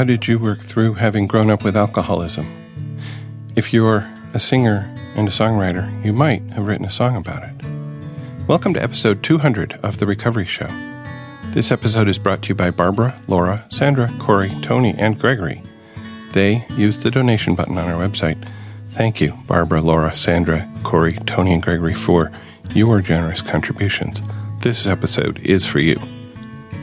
How did you work through having grown up with alcoholism? If you're a singer and a songwriter, you might have written a song about it. Welcome to episode 200 of The Recovery Show. This episode is brought to you by Barbara, Laura, Sandra, Corey, Tony, and Gregory. They use the donation button on our website. Thank you, Barbara, Laura, Sandra, Corey, Tony, and Gregory, for your generous contributions. This episode is for you.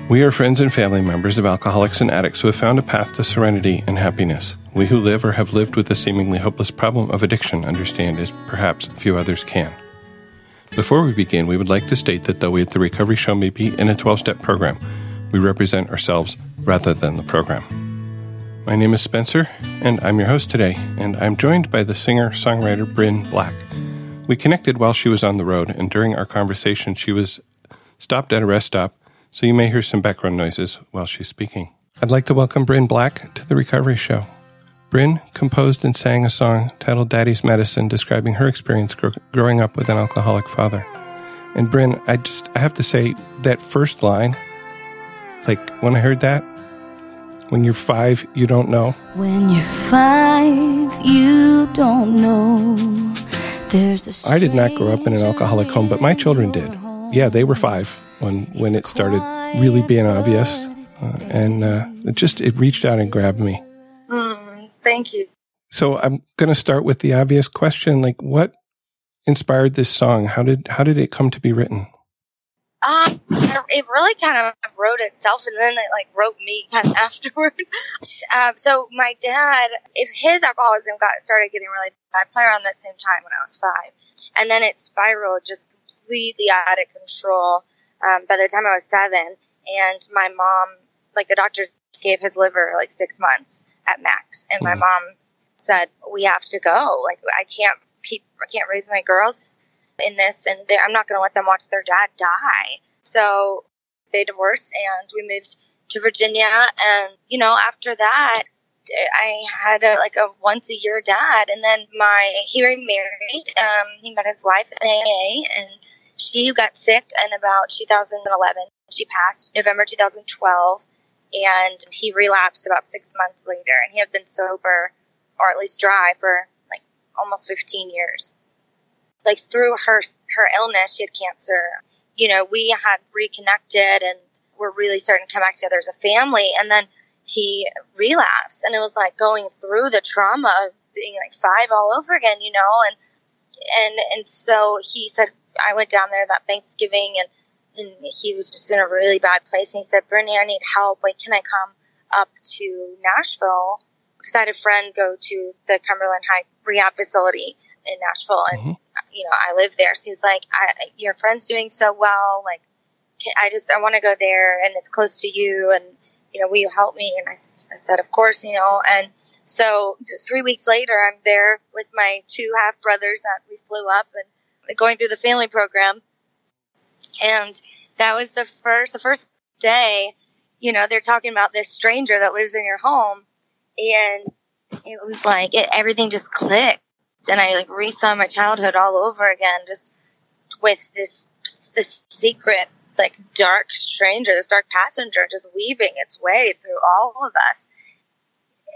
We are friends and family members of alcoholics and addicts who have found a path to serenity and happiness. We who live or have lived with the seemingly hopeless problem of addiction understand as perhaps few others can. Before we begin, we would like to state that though we at the Recovery Show may be in a 12 step program, we represent ourselves rather than the program. My name is Spencer, and I'm your host today, and I'm joined by the singer songwriter Brinn Black. We connected while she was on the road, and during our conversation, she was stopped at a rest stop so you may hear some background noises while she's speaking. I'd like to welcome Brinn Black to the Recovery Show. Brinn composed and sang a song titled Daddy's Medicine, describing her experience gr- growing up with an alcoholic father. And Brinn, I just I have to say that first line, like when I heard that, when you're five, you don't know. When you're five, you don't know. There's a I did not grow up in an alcoholic home, but my children did. Yeah, they were five when when it started really being obvious, uh, and uh, it just it reached out and grabbed me. Mm, thank you. So I'm going to start with the obvious question: like, what inspired this song? How did how did it come to be written? Um, it really kind of wrote itself, and then it like wrote me kind of afterward. um, so my dad, if his alcoholism got started getting really bad, probably around that same time when I was five, and then it spiraled just completely out of control um, by the time I was seven. And my mom, like the doctors gave his liver like six months at max. And my mm-hmm. mom said, we have to go. Like I can't keep, I can't raise my girls in this and I'm not going to let them watch their dad die. So they divorced and we moved to Virginia. And, you know, after that, I had a, like a once a year dad. And then my, he remarried, um, he met his wife in AA and she got sick in about 2011. She passed November 2012, and he relapsed about six months later. And he had been sober, or at least dry, for like almost 15 years. Like through her her illness, she had cancer. You know, we had reconnected and we're really starting to come back together as a family. And then he relapsed, and it was like going through the trauma of being like five all over again. You know, and and and so he said I went down there that Thanksgiving and and he was just in a really bad place. And he said, Brittany, I need help. Like, can I come up to Nashville? Because I had a friend go to the Cumberland Heights rehab facility in Nashville, and mm-hmm. you know I live there. So he's like, I, "Your friend's doing so well. Like, can, I just I want to go there, and it's close to you, and you know, will you help me?" And I, I said, "Of course, you know." And so three weeks later, I'm there with my two half brothers that we flew up and going through the family program. And that was the first, the first day, you know, they're talking about this stranger that lives in your home. And it was like, it, everything just clicked. And I like re-saw my childhood all over again, just with this, this secret, like dark stranger, this dark passenger just weaving its way through all of us.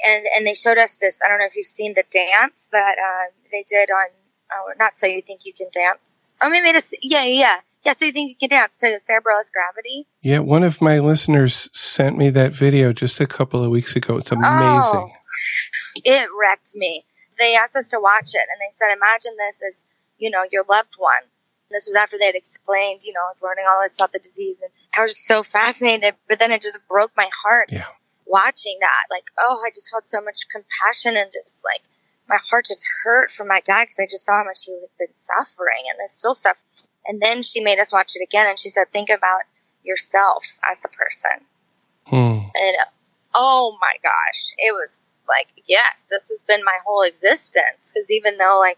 And, and they showed us this, I don't know if you've seen the dance that, uh, they did on oh, not so you think you can dance. Oh, maybe it's, yeah, yeah. Yeah, so you think you can dance to Sara Bareilles' Gravity? Yeah, one of my listeners sent me that video just a couple of weeks ago. It's amazing. Oh, it wrecked me. They asked us to watch it, and they said, imagine this as, you know, your loved one. This was after they had explained, you know, learning all this about the disease. And I was just so fascinated, but then it just broke my heart yeah. Watching that. Like, oh, I just felt so much compassion and just like my heart just hurt for my dad because I just saw how much he had been suffering and is still suffering. And then she made us watch it again and she said, think about yourself as a person. Hmm. And oh my gosh, it was like, yes, this has been my whole existence. Because even though like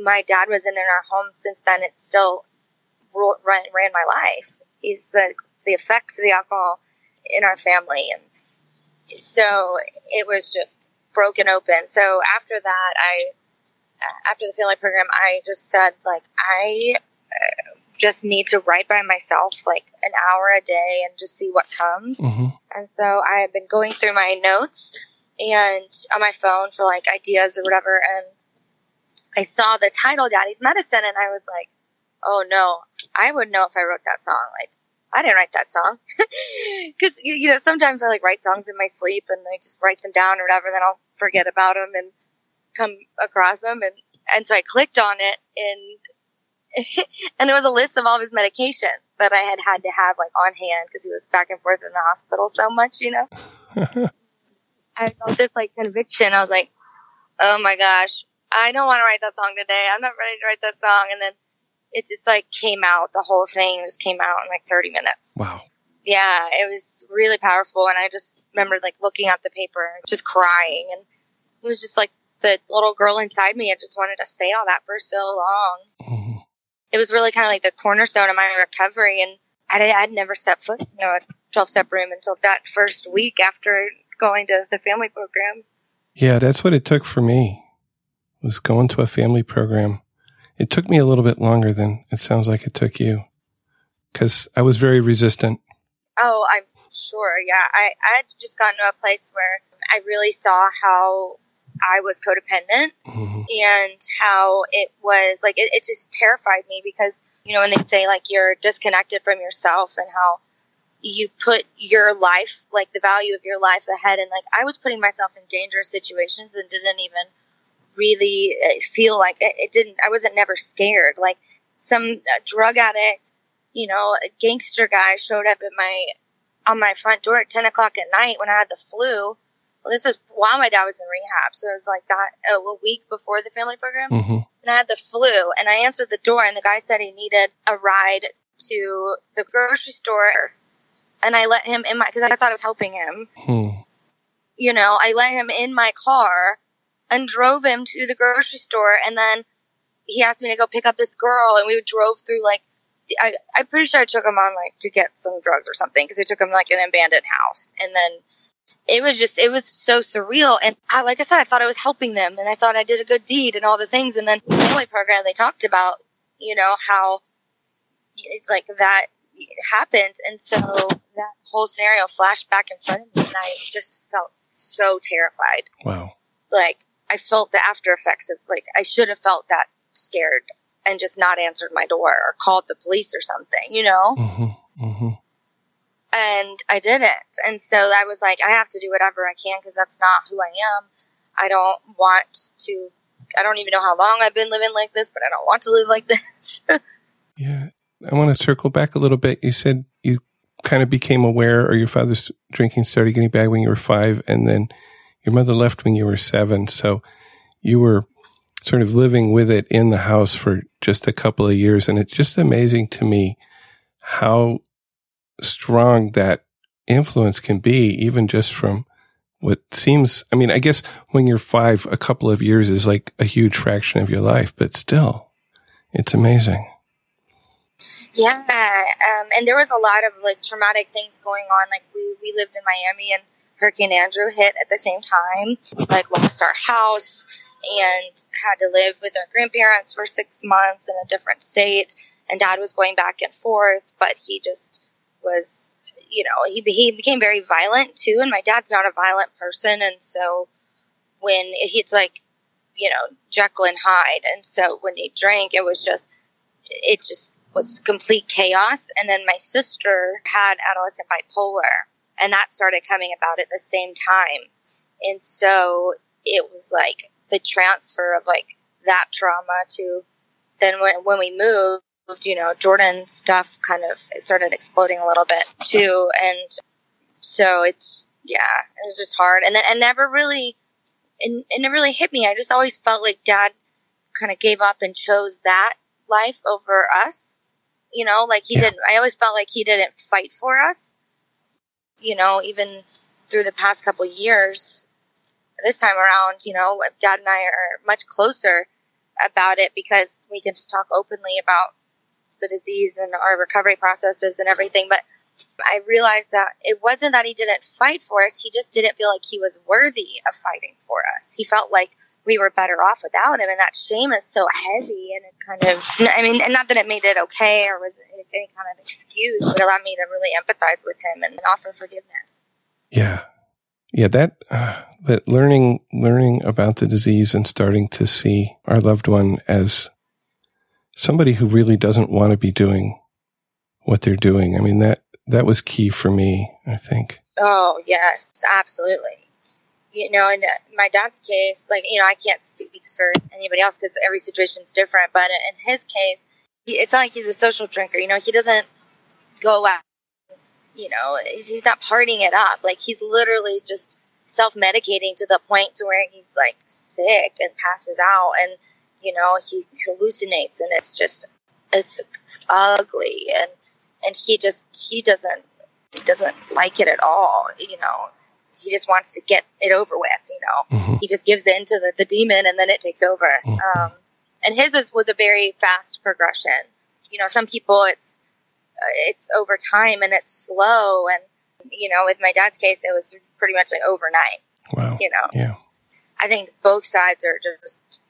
my dad wasn't in our home since then, it still ran, ran my life. Is the the effects of the alcohol in our family, and so it was just broken open. So after that, I, after the family program, I just said, like, I uh, just need to write by myself like an hour a day and just see what comes. hmm And so I had been going through my notes and on my phone for like ideas or whatever. And I saw the title Daddy's Medicine and I was like, oh no, I would know if I wrote that song. Like, I didn't write that song. Cause, you know, sometimes I like write songs in my sleep and I just write them down or whatever. Then I'll forget about them and come across them. And, and so I clicked on it and, and there was a list of all of his medication that I had had to have like on hand because he was back and forth in the hospital so much, you know. I felt this like conviction. I was like, oh my gosh, I don't want to write that song today. I'm not ready to write that song. And then it just like came out. The whole thing just came out in like 30 minutes. wow. Yeah, it was really powerful. And I just remember like looking at the paper and just crying. And it was just like the little girl inside me. I just wanted to say all that for so long. hmm It was really kind of like the cornerstone of my recovery. And I I'd never stepped foot in a 12 step room until that first week after going to the family program. Yeah, that's what it took for me. Was going to a family program. It took me a little bit longer than it sounds like it took you, because I was very resistant. Oh, I'm sure. Yeah. I, I had just gotten to a place where I really saw how I was codependent hmm and how it was like, it, it just terrified me because, you know, when they say like you're disconnected from yourself and how you put your life, like the value of your life ahead. And like I was putting myself in dangerous situations and didn't even really uh, feel like it, it didn't, I wasn't never scared. Like some drug addict, you know, a gangster guy showed up at my, on my front door at 10 o'clock at night when I had the flu. Well, this was while my dad was in rehab. So it was like that uh, a week before the family program hmm and I had the flu and I answered the door and the guy said he needed a ride to the grocery store and I let him in my because I thought I was helping him. hmm You know, I let him in my car and drove him to the grocery store and then he asked me to go pick up this girl and we drove through like I, I'm pretty sure I took him on like to get some drugs or something because we took him like an abandoned house and then it was just it was so surreal and I like I said I thought I was helping them and I thought I did a good deed and all the things and then the family program they talked about you know how like that happened and so that whole scenario flashed back in front of me and I just felt so terrified Wow. like I felt the after effects of like I should have felt that scared and just not answered my door or called the police or something you know hmm hmm and I didn't. And so I was like, I have to do whatever I can because that's not who I am. I don't want to. I don't even know how long I've been living like this, but I don't want to live like this. Yeah. I want to circle back a little bit. You said you kind of became aware or your father's drinking started getting bad when you were five and then your mother left when you were seven. So you were sort of living with it in the house for just a couple of years. And it's just amazing to me how strong that influence can be, even just from what seems, I mean, I guess when you're five, a couple of years is like a huge fraction of your life, but still, it's amazing. yeah, um, and there was a lot of like traumatic things going on. Like we we lived in Miami and Hurricane Andrew hit at the same time. Like lost our house and had to live with our grandparents for six months in a different state. And Dad was going back and forth, but he just was, you know, he he became very violent too. And my dad's not a violent person, and so when he's like, you know, Jekyll and Hyde, and so when he drank, it was just, it just was complete chaos. And then my sister had adolescent bipolar, and that started coming about at the same time. And so it was like the transfer of like that trauma to then when when we moved you know, Jordan stuff kind of started exploding a little bit too. And so it's, yeah, it was just hard. And then it never really, it, it never really hit me. I just always felt like dad kind of gave up and chose that life over us. You know, like he Yeah. didn't, I always felt like he didn't fight for us. You know, even through the past couple years, this time around, you know, dad and I are much closer about it because we can just talk openly about the disease and our recovery processes and everything. But I realized that it wasn't that he didn't fight for us. He just didn't feel like he was worthy of fighting for us. He felt like we were better off without him. And that shame is so heavy and it kind of, I mean, and not that it made it okay or was any kind of excuse, would allow me to really empathize with him and offer forgiveness. Yeah. Yeah. That, uh, that learning, learning about the disease and starting to see our loved one as somebody who really doesn't want to be doing what they're doing. I mean, that, that was key for me, I think. Oh, yes, absolutely you know, in the, my dad's case, like, you know, I can't speak for anybody else because every situation is different. But in his case, it's not like he's a social drinker. You know, he doesn't go out, you know, he's not partying it up. Like, he's literally just self medicating to the point to where he's like sick and passes out and, you know, he hallucinates and it's just, it's, it's ugly. And, and he just, he doesn't, he doesn't like it at all, you know he just wants to get it over with, you know. Mm-hmm. He just gives in to the, the demon and then it takes over. Mm-hmm. Um, and his was, was a very fast progression. You know, some people it's uh, it's over time and it's slow and you know, with my dad's case it was pretty much like overnight. Wow. You know. Yeah. I think both sides are just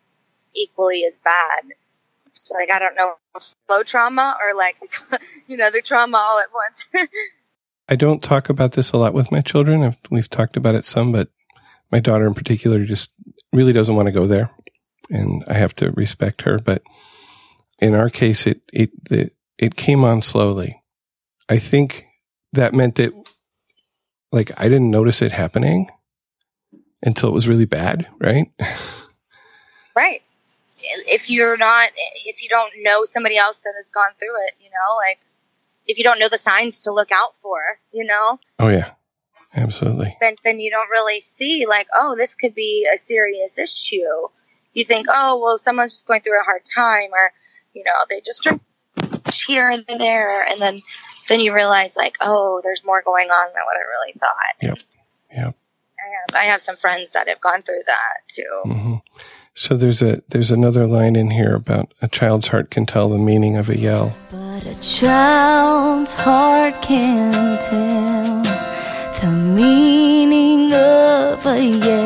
equally as bad. So, like I don't know, slow trauma or like you know, the trauma all at once. I don't talk about this a lot with my children. I've, we've talked about it some, but my daughter in particular just really doesn't want to go there, and I have to respect her. But in our case, it it it, it came on slowly. I think that meant that, like, I didn't notice it happening until it was really bad, right? Right. If you're not, if you don't know somebody else that has gone through it, you know, like if you don't know the signs to look out for, you know? Oh yeah. Absolutely. Then then you don't really see like, oh, this could be a serious issue. You think, oh, well, someone's just going through a hard time, or you know, they just drink here and there, and then then you realize like, oh, there's more going on than what I really thought. Yep. Yep. I have, I have some friends that have gone through that too. Mm-hmm. So there's a there's another line in here about a child's heart can tell the meaning of a yell. But a child's heart can tell the meaning of a yell.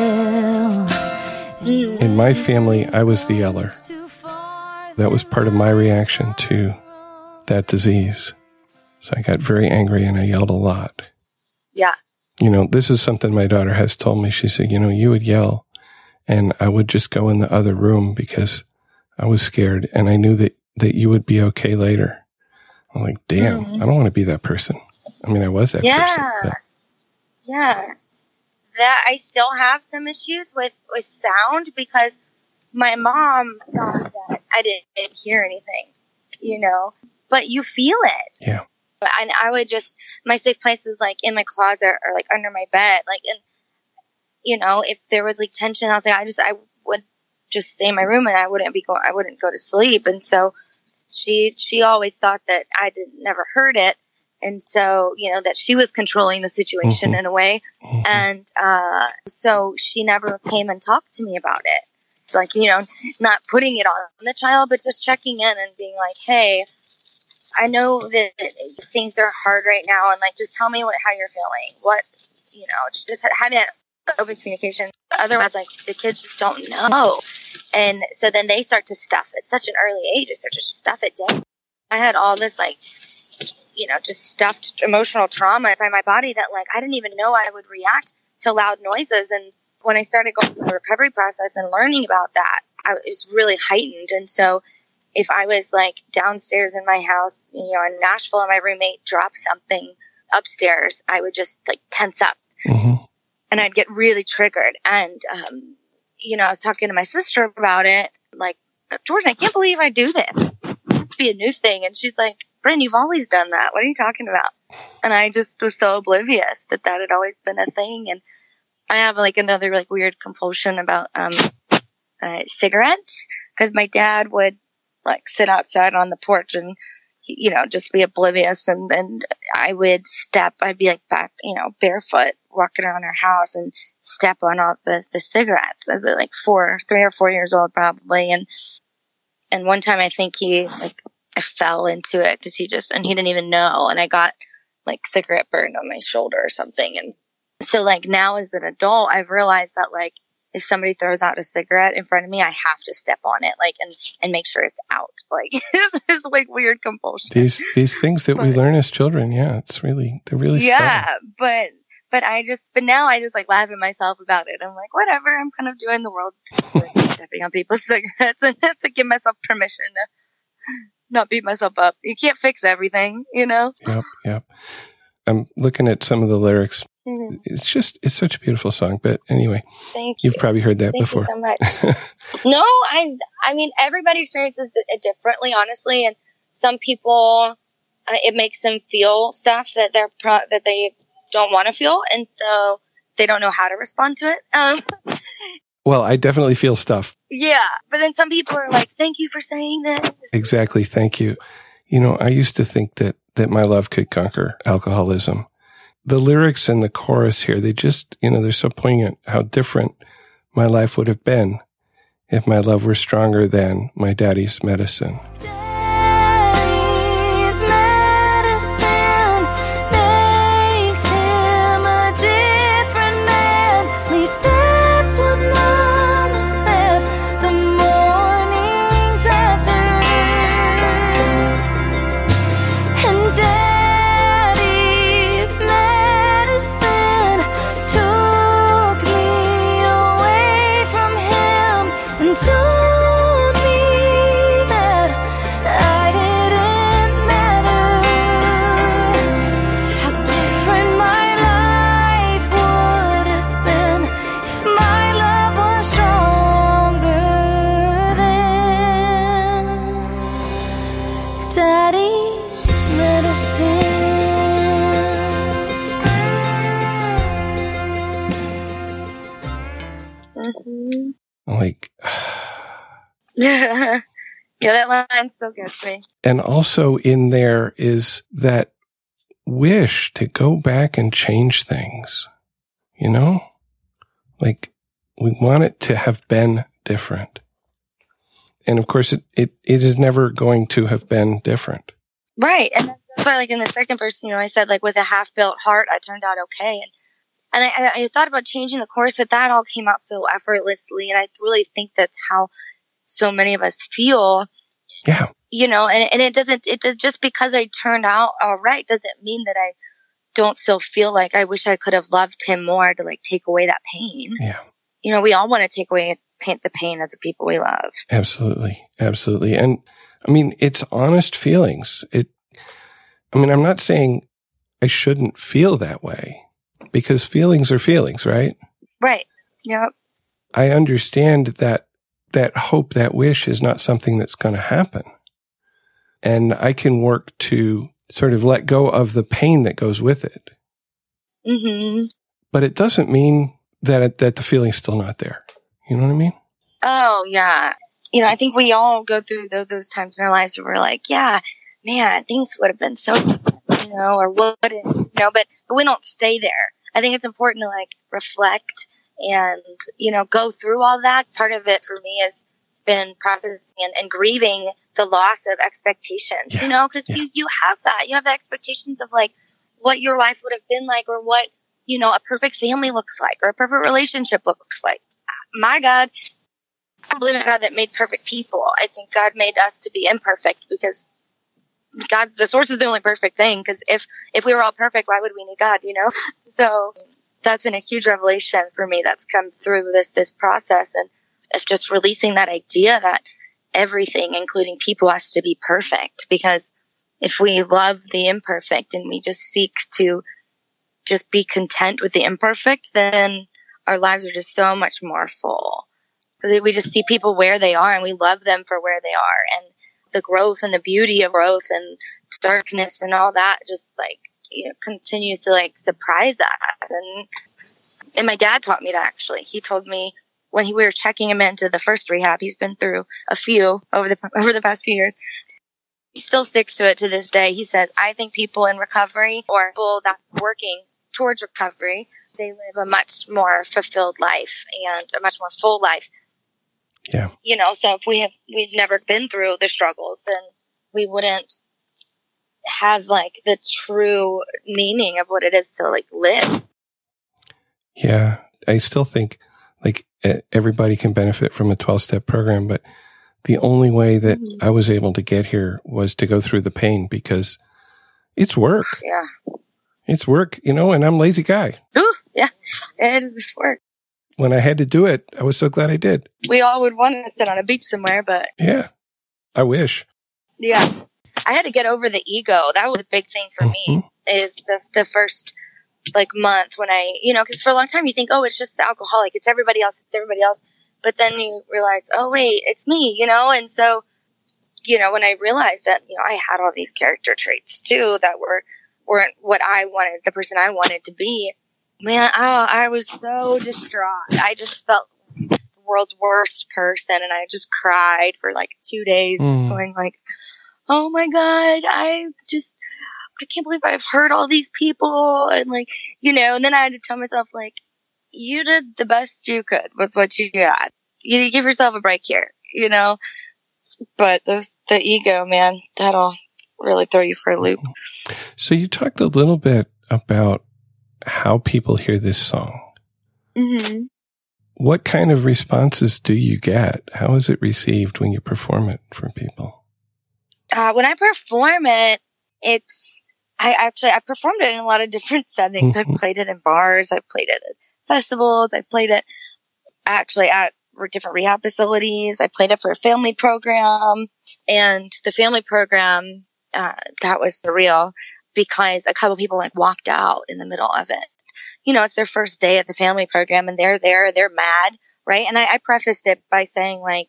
My family, I was the yeller. That was part of my reaction to that disease. So I got very angry and I yelled a lot. Yeah. You know, this is something my daughter has told me. She said, you know, you would yell and I would just go in the other room because I was scared and I knew that, that you would be okay later. I'm like, damn, mm-hmm. I don't want to be that person. I mean, I was that yeah. person. Yeah. That I still have some issues with, with sound because my mom thought that I didn't hear anything, you know, but you feel it. Yeah. But and I would just, my safe place was like in my closet or like under my bed. Like, and you know, if there was like tension, I was like, I just, I would just stay in my room and I wouldn't be going, I wouldn't go to sleep. And so she, she always thought that I didn't never heard it. And so, you know, that she was controlling the situation mm-hmm. in a way. Mm-hmm. And, uh, so she never came and talked to me about it. Like, you know, not putting it on the child, but just checking in and being like, Hey, I know that things are hard right now. And like, just tell me what, how you're feeling. What, you know, just having that open communication. Otherwise, like the kids just don't know. And so then they start to stuff at such an early age. They start to stuff it down. I had all this like, you know, just stuffed emotional trauma inside my body that like I didn't even know I would react to loud noises. And when I started going through the recovery process and learning about that, I, it was really heightened. And so if I was like downstairs in my house, you know, in Nashville and my roommate dropped something upstairs, I would just like tense up. Mm-hmm and I'd get really triggered. And, um, you know, I was talking to my sister about it, like, Jordan, I can't believe I do this. Be a new thing. And she's like, Brinn, you've always done that. What are you talking about? And I just was so oblivious that that had always been a thing. And I have like another like weird compulsion about, um, uh, cigarettes because my dad would like sit outside on the porch and you know, just be oblivious. And, and I would step, I'd be like back, you know, barefoot walking around our house and step on all the, the cigarettes as like four, three or four years old probably. And, and one time I think he, like, I fell into it because he just, and he didn't even know. And I got like cigarette burned on my shoulder or something. And so like now as an adult, I've realized that like if somebody throws out a cigarette in front of me, I have to step on it, like, and, and make sure it's out. Like, it's like weird compulsion. These, these things that we learn as children. Yeah. It's really, they're really yeah, but, but I just, but now I just like laugh at myself about it. I'm like, whatever, I'm kind of doing the world, stepping on people's cigarettes and have to give myself permission to not beat myself up. You can't fix everything, you know? Yep. Yep. I'm looking at some of the lyrics. Mhm. It's just, it's such a beautiful song. But anyway, Thank you. you've probably heard that Thank before. you so much. No, I I mean everybody experiences it differently, honestly, and some people uh, it makes them feel stuff that they're pro- that they don't want to feel, and so they don't know how to respond to it. Um, well, I definitely feel stuff. yeah, but then some people are like, "Thank you for saying this." Exactly. Thank you. You know, I used to think that, that my love could conquer alcoholism. The lyrics and the chorus here, they just, you know, they're so poignant how different my life would have been if my love were stronger than my daddy's medicine. Him that line still gets me. and also in there is that wish to go back and change things, you know? Like we want it to have been different. And of course it, it, it is never going to have been different. Right. And that's why, like, in the second verse, you know, I said, like, with a half built heart, I turned out okay. And, and I, I thought about changing the course, but that all came out so effortlessly. And I really think that's how so many of us feel, Yeah. you know, and, and it doesn't, it does, just because I turned out all right doesn't mean that I don't still feel like I wish I could have loved him more to, like, take away that pain. Yeah. You know, we all want to take away paint the pain of the people we love. Absolutely. Absolutely. And I mean, it's honest feelings. It, I mean, I'm not saying I shouldn't feel that way because feelings are feelings, right? Right. Yep. I understand that that hope, that wish is not something that's going to happen. And I can work to sort of let go of the pain that goes with it. hmm But it doesn't mean that it, that the feeling's still not there. You know what I mean? Oh yeah. You know, I think we all go through those, those times in our lives where we're like, yeah, man, things would have been so, you know, or wouldn't, you know, but, but we don't stay there. I think it's important to like reflect and, you know, go through all that. Part of it for me has been processing and, and grieving the loss of expectations, Yeah, you know, cause yeah. you, you have that. You have the expectations of like what your life would have been like or what, you know, a perfect family looks like or a perfect relationship looks like. My God, I believe in God that made perfect people. I think God made us to be imperfect because God's the source is the only perfect thing. Because if if we were all perfect, why would we need God? You know. So that's been a huge revelation for me. That's come through this this process and of just releasing that idea that everything, including people, has to be perfect. Because if we love the imperfect and we just seek to just be content with the imperfect, then our lives are just so much more full because we just see people where they are and we love them for where they are and the growth and the beauty of growth and darkness and all that just like you know continues to like surprise us. And and my dad taught me that actually. He told me when he, we were checking him into the first rehab he's been through a few over the over the past few years. He still sticks to it to this day. He says i think people in recovery or people that are working towards recovery they live a much more fulfilled life and a much more full life. Yeah. you know so if we have we've never been through the struggles then we wouldn't have like the true meaning of what it is to like live Yeah. I still think like everybody can benefit from a 12 step program, but the only way that Mhm. I was able to get here was to go through the pain because it's work. Yeah. It's work, you know, and I'm a lazy guy. Ooh, yeah. It is before. When I had to do it, I was so glad I did. We all would want to sit on a beach somewhere, but Yeah. I wish. yeah. I had to get over the ego. That was a big thing for me. Mhm. Is the the first like month when I, you know, because for a long time you think, oh, it's just the alcoholic, it's everybody else, it's everybody else, but then you realize, oh wait, it's me, you know, and so, you know, when I realized that, you know, I had all these character traits too that were weren't what I wanted, the person I wanted to be, man, oh, I was so distraught. I just felt the world's worst person, and I just cried for like two days, Mm. going like, oh my god, I just. I can't believe I've hurt all these people and like, you know, and then I had to tell myself like, you did the best you could with what you got. You give yourself a break here, you know? But those, the ego, man, that'll really throw you for a loop. So you talked a little bit about how people hear this song. hmm What kind of responses do you get? How is it received when you perform it for people? Uh, when I perform it, it's, I actually, I've performed it in a lot of different settings. Mhm. I've played it in bars. I've played it at festivals. I've played it actually at different rehab facilities. I played it for a family program and the family program, uh, that was surreal because a couple people like walked out in the middle of it. You know, it's their first day at the family program and they're there, they're mad, right? And I, I prefaced it by saying like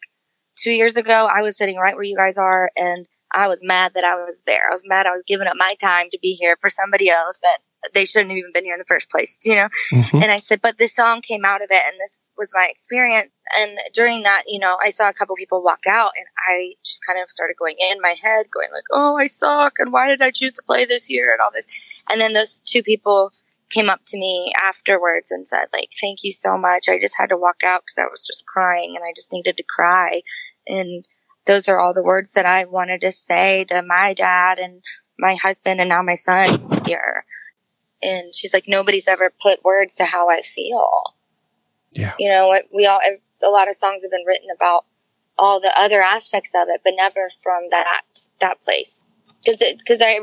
two years ago, I was sitting right where you guys are and I was mad that I was there. I was mad I was giving up my time to be here for somebody else that they shouldn't have even been here in the first place, you know? Mhm. And I said, but this song came out of it and this was my experience. And during that, you know, I saw a couple people walk out and I just kind of started going in my head, going like, oh, I suck. And why did I choose to play this year and all this? And then those two people came up to me afterwards and said like, thank you so much. I just had to walk out because I was just crying and I just needed to cry. And those are all the words that I wanted to say to my dad and my husband and now my son here. And she's like, nobody's ever put words to how I feel. Yeah. You know, we all, a lot of songs have been written about all the other aspects of it, but never from that, that place. Cause it, cause I,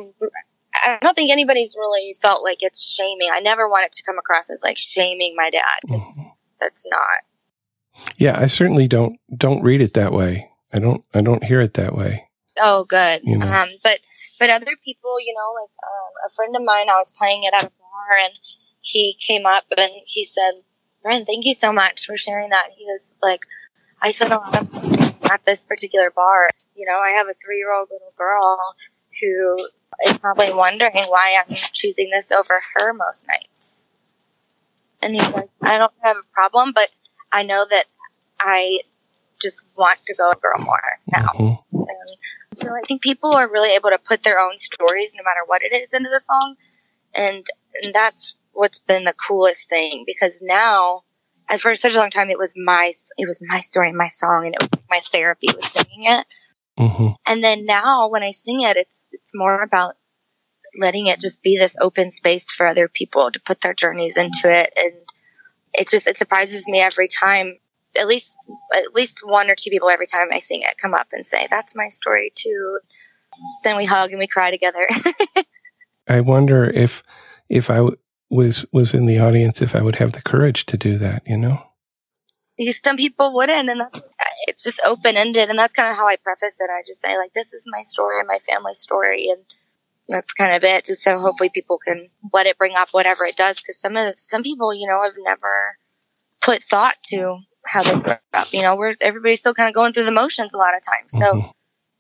I don't think anybody's really felt like it's shaming. I never want it to come across as like shaming my dad. Mhm. that's not. Yeah, I certainly don't don't read it that way. I don't I don't hear it that way. Oh, good. You know. Um, but but other people, you know, like um, a friend of mine, I was playing it at a bar, and he came up and he said, "Brent, thank you so much for sharing that." He was like, "I said a lot of at this particular bar. You know, I have a three-year-old little girl who is probably wondering why I'm choosing this over her most nights." And he's like, "I don't have a problem, but I know that I." Just want to go a girl more now. Mhm. And so I think people are really able to put their own stories, no matter what it is, into the song, and and that's what's been the coolest thing because now, and for such a long time, it was my it was my story, my song, and it was my therapy was singing it. Mhm. And then now, when I sing it, it's it's more about letting it just be this open space for other people to put their journeys into it, and it just it surprises me every time. At least at least one or two people every time I sing it come up and say, "That's my story too." Then we hug and we cry together. I wonder if if I w- was was in the audience if I would have the courage to do that, you know? Some people wouldn't, and that's, it's just open ended, and that's kind of how I preface it. I just say like, "This is my story, and my family's story," and that's kind of it. Just so hopefully people can let it bring up whatever it does. Because some of the, some people, you know, have never put thought to how they grew up. You know, we're everybody's still kind of going through the motions a lot of times. So Mhm.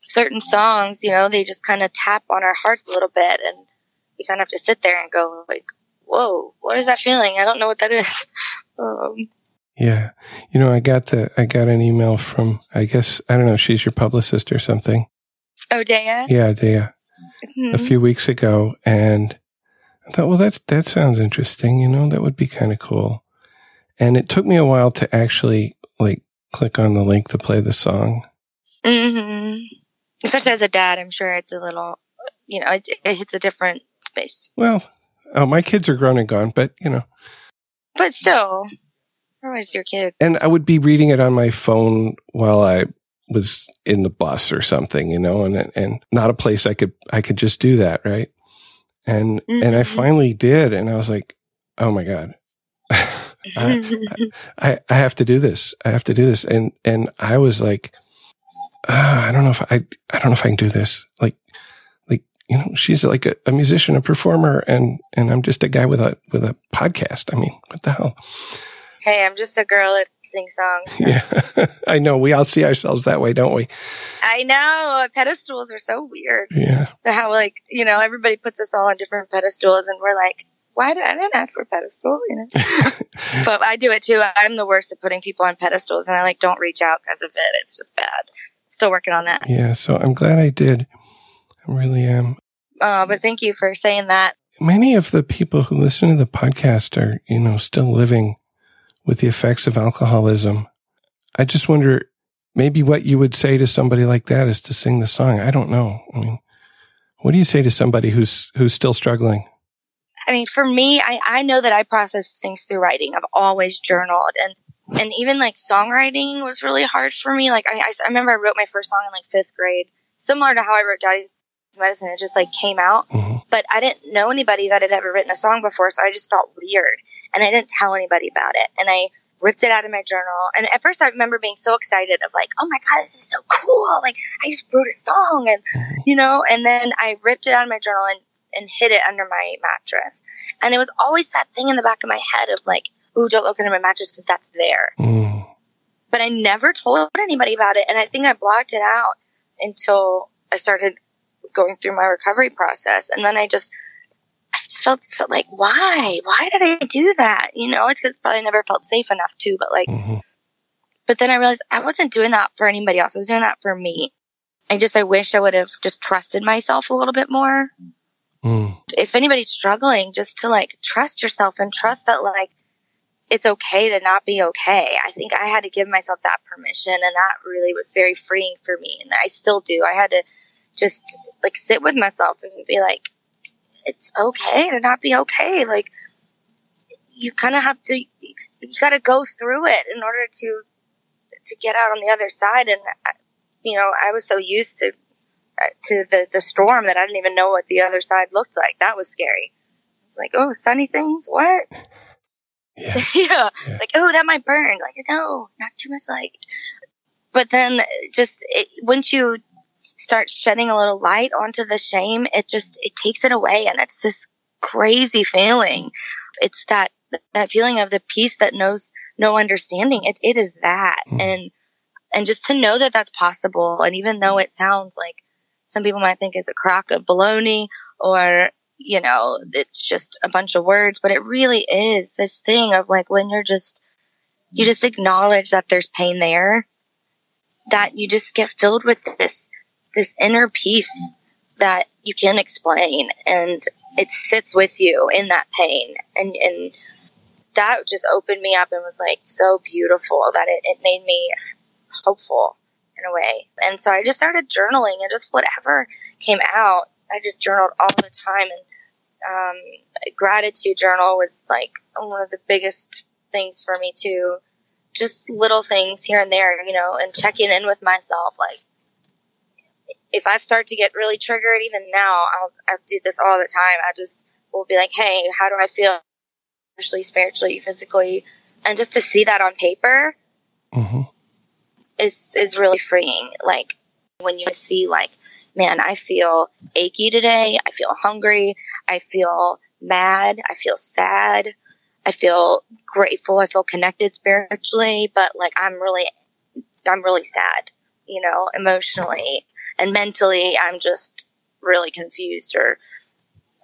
certain songs, you know, they just kind of tap on our heart a little bit, and we kind of have to sit there and go like, "Whoa, what is that feeling? I don't know what that is." Um, Yeah. You know, I got the I got an email from I guess I don't know, she's your publicist or something. Odea. Yeah, they a Mhm. few weeks ago and I thought, well that's that sounds interesting, you know, that would be kind of cool. And it took me a while to actually like click on the link to play the song. Mm-hmm. Especially as a dad, I'm sure it's a little, you know, it, it hits a different space. Well, oh, my kids are grown and gone, but you know, But still, Otherwise, your kid. and I would be reading it on my phone while I was in the bus or something, you know, and and not a place I could I could just do that, right? And and I Mhm. finally did, and I was like, oh my god, I, I I have to do this. I have to do this, and and I was like, ah, I don't know if I I don't know if I can do this. Like like you know, she's like a, a musician, a performer, and and I'm just a guy with a with a podcast. I mean, what the hell? hey, I'm just a girl that sings songs. Yeah, I know. We all see ourselves that way, don't we? I know pedestals are so weird. Yeah. How like you know everybody puts us all on different pedestals, and we're like, why did I didn't ask for a pedestal? You know, but I do it too. I'm the worst at putting people on pedestals, and I like don't reach out because of it. It's just bad. Still working on that. yeah. So I'm glad I did. I really am. Uh, but thank you for saying that. Many of the people who listen to the podcast are, you know, still living with the effects of alcoholism. I just wonder maybe what you would say to somebody like that is to sing the song. I don't know. I mean, what do you say to somebody who's who's still struggling? I mean, for me, I, I know that I process things through writing. I've always journaled and, and even like songwriting was really hard for me. Like I, I, I remember I wrote my first song in like fifth grade, similar to how I wrote Daddy's Medicine. It just like came out, Mhm. but I didn't know anybody that had ever written a song before. So I just felt weird and I didn't tell anybody about it. And I ripped it out of my journal. And at first I remember being so excited of like, oh my God, this is so cool. Like I just wrote a song and, you know, and then I ripped it out of my journal and and hid it under my mattress. And it was always that thing in the back of my head of like, ooh, don't look under my mattress because that's there. Mm. But I never told anybody about it. And I think I blocked it out until I started going through my recovery process. And then I just, I just felt so like, why? Why did I do that? You know, it's because probably never felt safe enough too. But like, Mhm. but then I realized I wasn't doing that for anybody else. I was doing that for me. I just, I wish I would have just trusted myself a little bit more Mm. if anybody's struggling, just to like trust yourself and trust that like it's okay to not be okay. I think I had to give myself that permission and that really was very freeing for me. And I still do. I had to just like sit with myself and be like, it's okay to not be okay. Like you kind of have to, you got to go through it in order to, to get out on the other side. And, you know, I was so used to to the, the storm that I didn't even know what the other side looked like. That was scary. It's like, oh, sunny things? What? Yeah. yeah. Yeah. Like, oh, that might burn. Like, no, not too much light. But then just it, once you start shedding a little light onto the shame, it just, it takes it away. And it's this crazy feeling. It's that, that feeling of the peace that knows no understanding. It, it is that. Mm. And, and just to know that that's possible. And even though it sounds like some people might think it's a crock of baloney or, you know, it's just a bunch of words, but it really is this thing of like when you're just, you just acknowledge that there's pain there, that you just get filled with this, this inner peace that you can't explain and it sits with you in that pain. And, and that just opened me up and was like so beautiful that it, it made me hopeful in a way. And so I just started journaling and just whatever came out, I just journaled all the time. And um, gratitude journal was like one of the biggest things for me too. Just little things here and there, you know, and checking in with myself. Like, if I start to get really triggered, even now, I'll I do this all the time. I just will be like, hey, how do I feel? Especially spiritually, physically, and just to see that on paper hmm is is really freeing. Like when you see like, man, I feel achy today. I feel hungry. I feel mad. I feel sad. I feel grateful. I feel connected spiritually, but like I'm really, I'm really sad, you know, emotionally and mentally. I'm just really confused or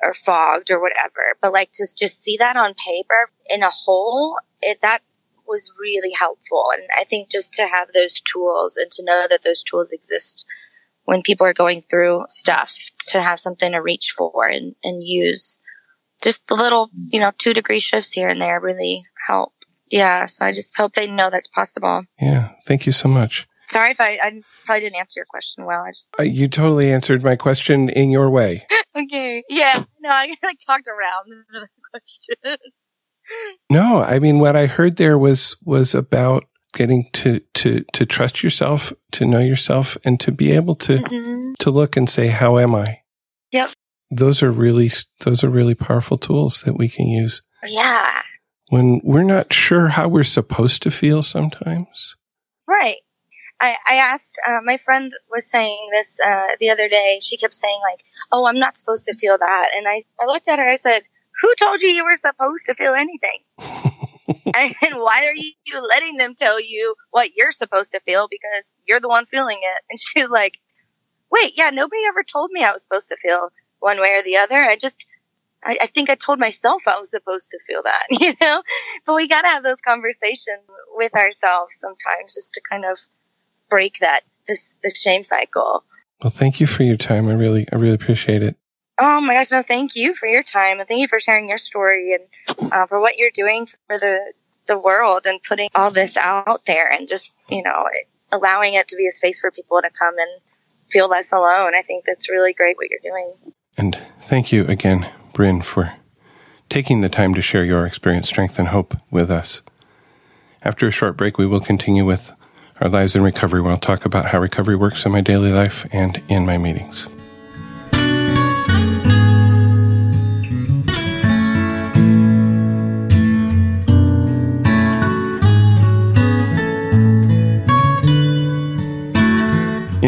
or fogged or whatever. But like to just see that on paper in a whole, it that was really helpful. And I think just to have those tools and to know that those tools exist when people are going through stuff, to have something to reach for and, and use. Just the little, you know, two degree shifts here and there really help. Yeah. So I just hope they know that's possible. Yeah. Thank you so much. Sorry if I, I probably didn't answer your question well. I just, Uh, you totally answered my question in your way. okay. Yeah. No, I like talked around the question. No, I mean what I heard there was was about getting to to to trust yourself, to know yourself, and to be able to Mhm. to look and say, "How am I?" Yep. Those are really those are really powerful tools that we can use Yeah. when we're not sure how we're supposed to feel. Sometimes, Right. I, I asked, uh, my friend was saying this uh, the other day. She kept saying, like, oh, I'm not supposed to feel that. And I, I looked at her, I said, who told you you were supposed to feel anything? and why are you letting them tell you what you're supposed to feel because you're the one feeling it? And she's like, wait, yeah, nobody ever told me I was supposed to feel one way or the other. I just, I, I think I told myself I was supposed to feel that, you know? But we got to have those conversations with ourselves sometimes just to kind of break that, this, the shame cycle. well, thank you for your time. I really I really appreciate it. Oh my gosh, no, thank you for your time and thank you for sharing your story and uh, for what you're doing for the, the world and putting all this out there and just, you know, allowing it to be a space for people to come and feel less alone. I think that's really great what you're doing. And thank you again, Brinn, for taking the time to share your experience, strength, and hope with us. After a short break, we will continue with our lives in recovery. where We'll talk about how recovery works in my daily life and in my meetings.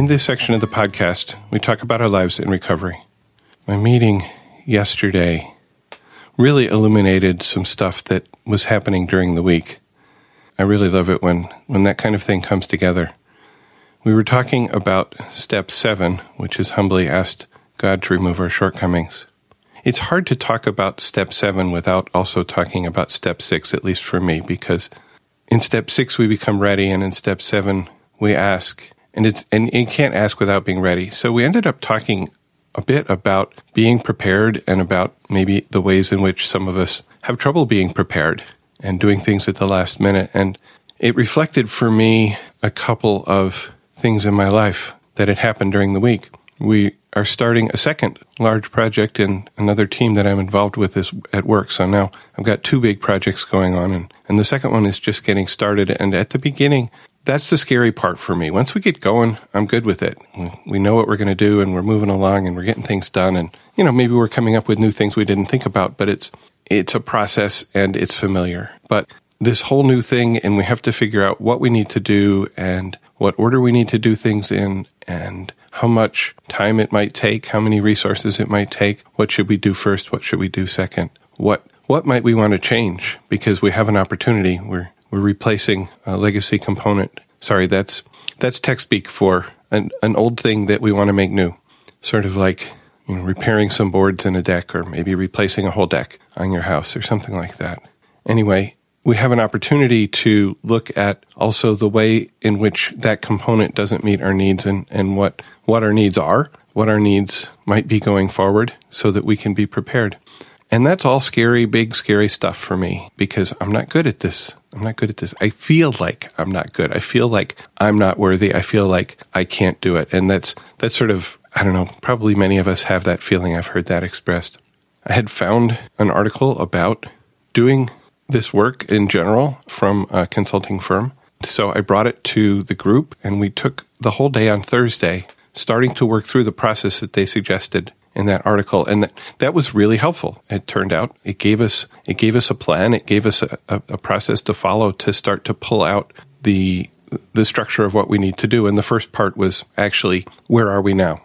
In this section of the podcast, we talk about our lives in recovery. My meeting yesterday really illuminated some stuff that was happening during the week. I really love it when, when that kind of thing comes together. We were talking about step seven, which is humbly asked God to remove our shortcomings. It's hard to talk about step seven without also talking about step six, at least for me, because in step six we become ready, and in step seven we ask, and it's and you can't ask without being ready. So we ended up talking a bit about being prepared and about maybe the ways in which some of us have trouble being prepared and doing things at the last minute. And it reflected for me a couple of things in my life that had happened during the week. We are starting a second large project in another team that I'm involved with is at work. So now I've got two big projects going on and, and the second one is just getting started. And at the beginning, that's the scary part for me. Once we get going, I'm good with it. We- know what we're going to do and we're moving along and we're getting things done. And, you know, maybe we're coming up with new things we didn't think about, but it's, it's a process and it's familiar. But this whole new thing and we have to figure out what we need to do and what order we need to do things in and how much time it might take, how many resources it might take, what should we do first, what should we do second, what what might we want to change because we have an opportunity. We're we're replacing a legacy component. Sorry, that's that's tech speak for an, an old thing that we want to make new. Sort of like you know, repairing some boards in a deck or maybe replacing a whole deck on your house or something like that. Anyway, we have an opportunity to look at also the way in which that component doesn't meet our needs and, and what, what our needs are, what our needs might be going forward so that we can be prepared. And that's all scary, big, scary stuff for me because I'm not good at this. I'm not good at this. I feel like I'm not good. I feel like I'm not worthy. I feel like I can't do it. And that's, that's sort of, I don't know, probably many of us have that feeling. I've heard that expressed. I had found an article about doing this work in general from a consulting firm. So I brought it to the group and we took the whole day on Thursday starting to work through the process that they suggested in that article and that, was really helpful. It turned out it gave us it gave us a plan it gave us a, a, a process to follow to start to pull out the the structure of what we need to do. And the first part was actually where are we now?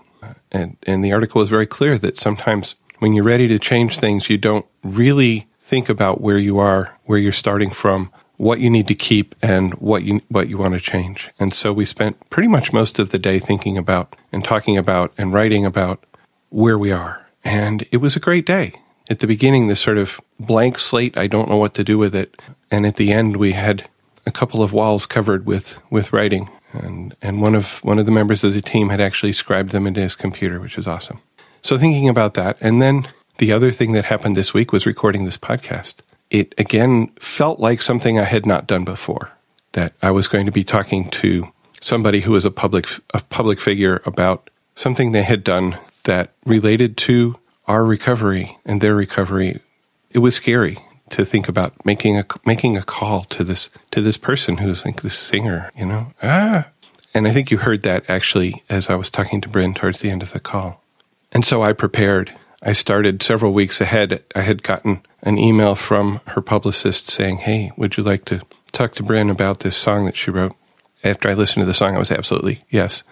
And and the article was very clear that sometimes when you're ready to change things you don't really think about where you are where you're starting from what you need to keep and what you what you want to change. And so we spent pretty much most of the day thinking about and talking about and writing about where we are. And it was a great day. At the beginning, this sort of blank slate, I don't know what to do with it. And at the end, we had a couple of walls covered with, with writing. And, and one of, one of the members of the team had actually scribed them into his computer, which is awesome. So thinking about that. And then the other thing that happened this week was recording this podcast. It again felt like something I had not done before, that I was going to be talking to somebody who was a public, a public figure about something they had done that related to our recovery and their recovery. It was scary to think about making a making a call to this to this person who's like this singer, you know. Ah, and I think you heard that actually as I was talking to Brinn towards the end of the call. And so I prepared. I started several weeks ahead. I had gotten an email from her publicist saying, "Hey, would you like to talk to Brinn about this song that she wrote?" After I listened to the song, I was absolutely yes.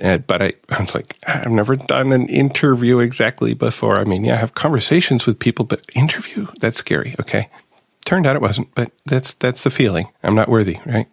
Eh, but I, I was like, I've never done an interview exactly before. I mean, yeah, I have conversations with people, but interview, that's scary. Okay. Turned out it wasn't, but that's, that's the feeling. I'm not worthy, right?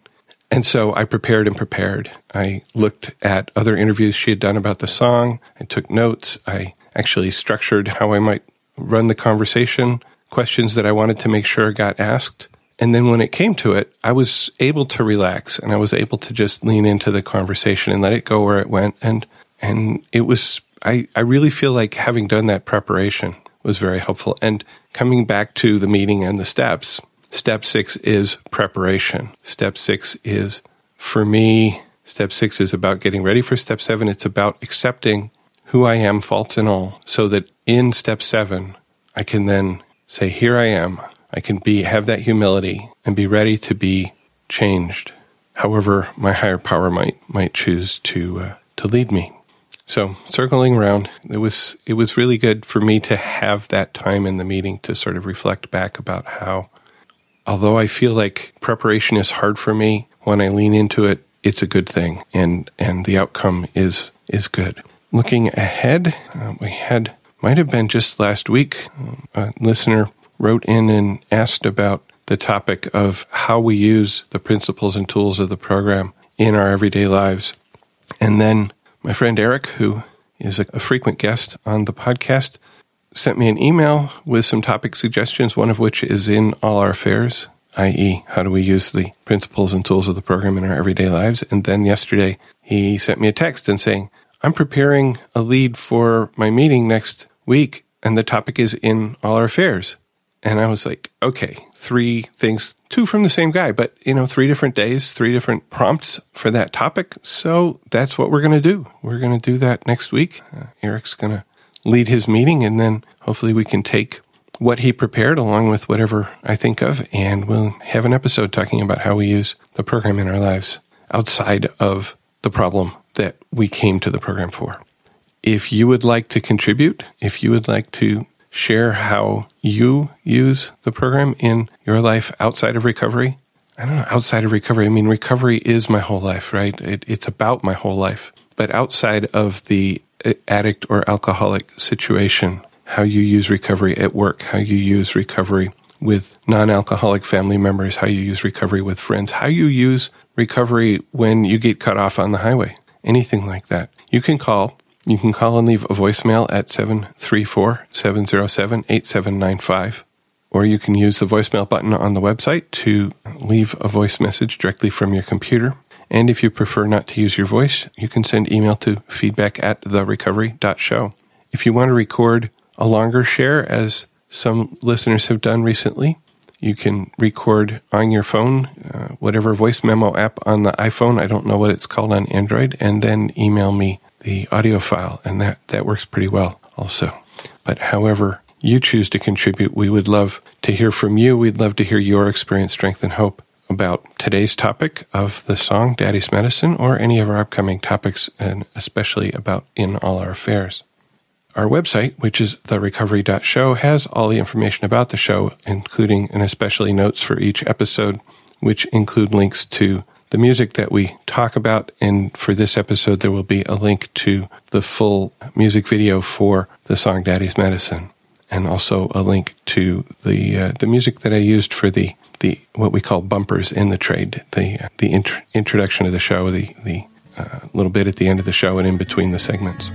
And so I prepared and prepared. I looked at other interviews she had done about the song. I took notes. I actually structured how I might run the conversation, questions that I wanted to make sure got asked. And then when it came to it, I was able to relax and I was able to just lean into the conversation and let it go where it went. And, and it was, I, I really feel like having done that preparation was very helpful. And coming back to the meeting and the steps, step six is preparation. Step six is, for me, step six is about getting ready for step seven. It's about accepting who I am, faults and all, so that in step seven, I can then say, here I am. I can be have that humility and be ready to be changed, however my higher power might might choose to uh, to lead me. So circling around, it was it was really good for me to have that time in the meeting to sort of reflect back about how, although I feel like preparation is hard for me, when I lean into it, it's a good thing, and and the outcome is is good. Looking ahead, uh, we had might have been just last week a listener wrote in and asked about the topic of how we use the principles and tools of the program in our everyday lives. And then my friend Eric, who is a, frequent guest on the podcast, sent me an email with some topic suggestions, one of which is in All Our Affairs, i.e., how do we use the principles and tools of the program in our everyday lives. And then yesterday, he sent me a text and saying, I'm preparing a lead for my meeting next week, and the topic is in All Our Affairs. And I was like, okay, three things, two from the same guy, but you know, three different days, three different prompts for that topic. So that's what we're going to do. We're going to do that next week. Uh, Eric's going to lead his meeting and then hopefully we can take what he prepared along with whatever I think of and we'll have an episode talking about how we use the program in our lives outside of the problem that we came to the program for. If you would like to contribute, if you would like to share how you use the program in your life outside of recovery. I don't know, outside of recovery. I mean, recovery is my whole life, right? It, it's about my whole life. But outside of the uh, addict or alcoholic situation, how you use recovery at work, how you use recovery with non alcoholic family members, how you use recovery with friends, how you use recovery when you get cut off on the highway, anything like that. You can call you can call and leave a voicemail at 734 707 8795, or you can use the voicemail button on the website to leave a voice message directly from your computer. And if you prefer not to use your voice, you can send email to feedback at therecovery.show. If you want to record a longer share, as some listeners have done recently, you can record on your phone, uh, whatever voice memo app on the iPhone. I don't know what it's called on Android, and then email me the audio file, and that, that works pretty well also. But however you choose to contribute, we would love to hear from you. We'd love to hear your experience, strength, and hope about today's topic of the song Daddy's Medicine or any of our upcoming topics, and especially about In All Our Affairs. Our website, which is therecovery.show, has all the information about the show, including and especially notes for each episode, which include links to the music that we talk about. And for this episode, there will be a link to the full music video for the song Daddy's Medicine, and also a link to the uh, the music that I used for the the what we call bumpers in the trade, the the int- introduction of the show, the the uh, little bit at the end of the show, and in between the segments.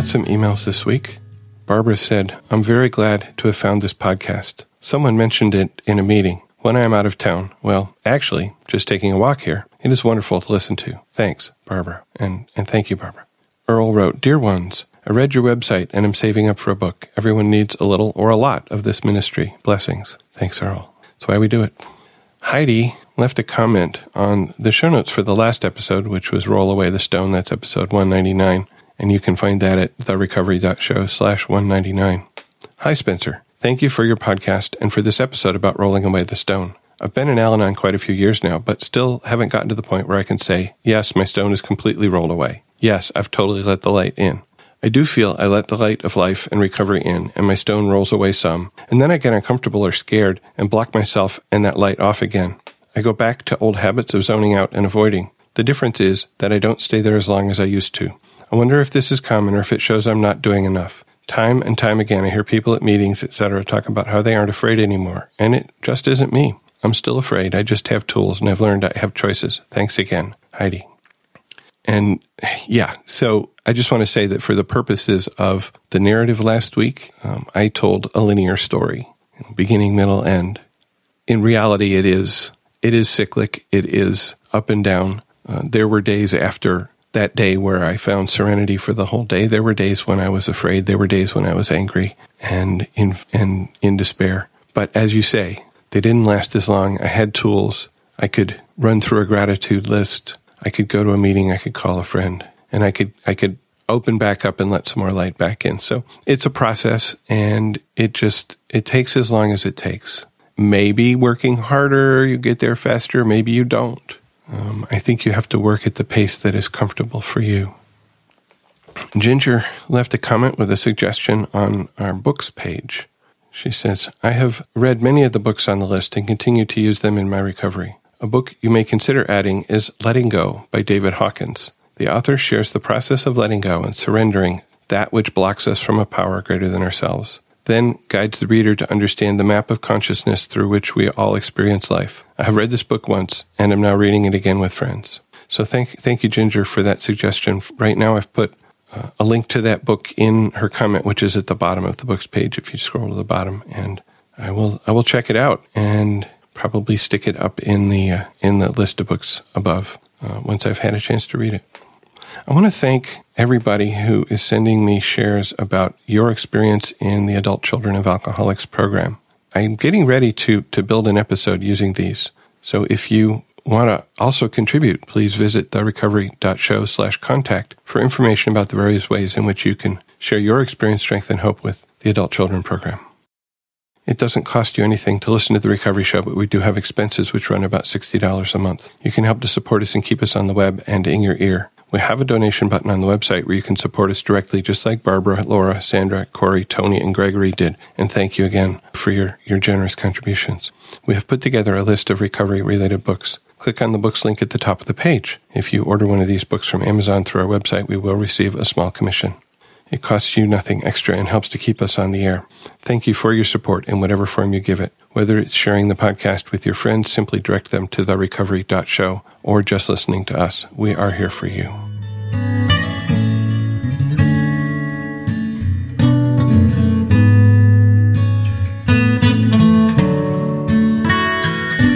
Got some emails this week. Barbara said, I'm very glad to have found this podcast. Someone mentioned it in a meeting when I am out of town. Well, actually, just taking a walk here. It is wonderful to listen to. Thanks, Barbara. And, and thank you, Barbara. Earl wrote, Dear ones, I read your website and am saving up for a book. Everyone needs a little or a lot of this ministry. Blessings. Thanks, Earl. That's why we do it. Heidi left a comment on the show notes for the last episode, which was Roll Away the Stone. That's episode 199. And you can find that at therecovery.show slash 199. Hi, Spencer. Thank you for your podcast and for this episode about rolling away the stone. I've been in Al Anon quite a few years now, but still haven't gotten to the point where I can say, yes, my stone is completely rolled away. Yes, I've totally let the light in. I do feel I let the light of life and recovery in, and my stone rolls away some, and then I get uncomfortable or scared and block myself and that light off again. I go back to old habits of zoning out and avoiding. The difference is that I don't stay there as long as I used to. I wonder if this is common or if it shows I'm not doing enough. Time and time again, I hear people at meetings, etc., talk about how they aren't afraid anymore, and it just isn't me. I'm still afraid. I just have tools, and I've learned I have choices. Thanks again, Heidi. And yeah, so I just want to say that for the purposes of the narrative last week, um, I told a linear story, beginning, middle, end. In reality, it is it is cyclic. It is up and down. Uh, there were days after that day where I found serenity for the whole day. There were days when I was afraid. There were days when I was angry and in and in despair. But as you say, they didn't last as long. I had tools. I could run through a gratitude list. I could go to a meeting. I could call a friend, and I could I could open back up and let some more light back in. So it's a process, and it just it takes as long as it takes. Maybe working harder, you get there faster. Maybe you don't. Um, I think you have to work at the pace that is comfortable for you. Ginger left a comment with a suggestion on our books page. She says, I have read many of the books on the list and continue to use them in my recovery. A book you may consider adding is Letting Go by David Hawkins. The author shares the process of letting go and surrendering that which blocks us from a power greater than ourselves then guides the reader to understand the map of consciousness through which we all experience life. I have read this book once and am now reading it again with friends. So thank, thank you, Ginger, for that suggestion. Right now, I've put uh, a link to that book in her comment, which is at the bottom of the book's page. If you scroll to the bottom, and I will, I will check it out and probably stick it up in the uh, in the list of books above uh, once I've had a chance to read it. I want to thank everybody who is sending me shares about your experience in the Adult Children of Alcoholics program. I'm getting ready to, to build an episode using these. So if you want to also contribute, please visit therecovery.show slash contact for information about the various ways in which you can share your experience, strength, and hope with the Adult Children program. It doesn't cost you anything to listen to the Recovery Show, but we do have expenses which run about $60 a month. You can help to support us and keep us on the web and in your ear. We have a donation button on the website where you can support us directly, just like Barbara, Laura, Sandra, Corey, Tony, and Gregory did. And thank you again for your, your generous contributions. We have put together a list of recovery related books. Click on the books link at the top of the page. If you order one of these books from Amazon through our website, we will receive a small commission. It costs you nothing extra and helps to keep us on the air. Thank you for your support in whatever form you give it. Whether it's sharing the podcast with your friends, simply direct them to therecovery.show or just listening to us. We are here for you.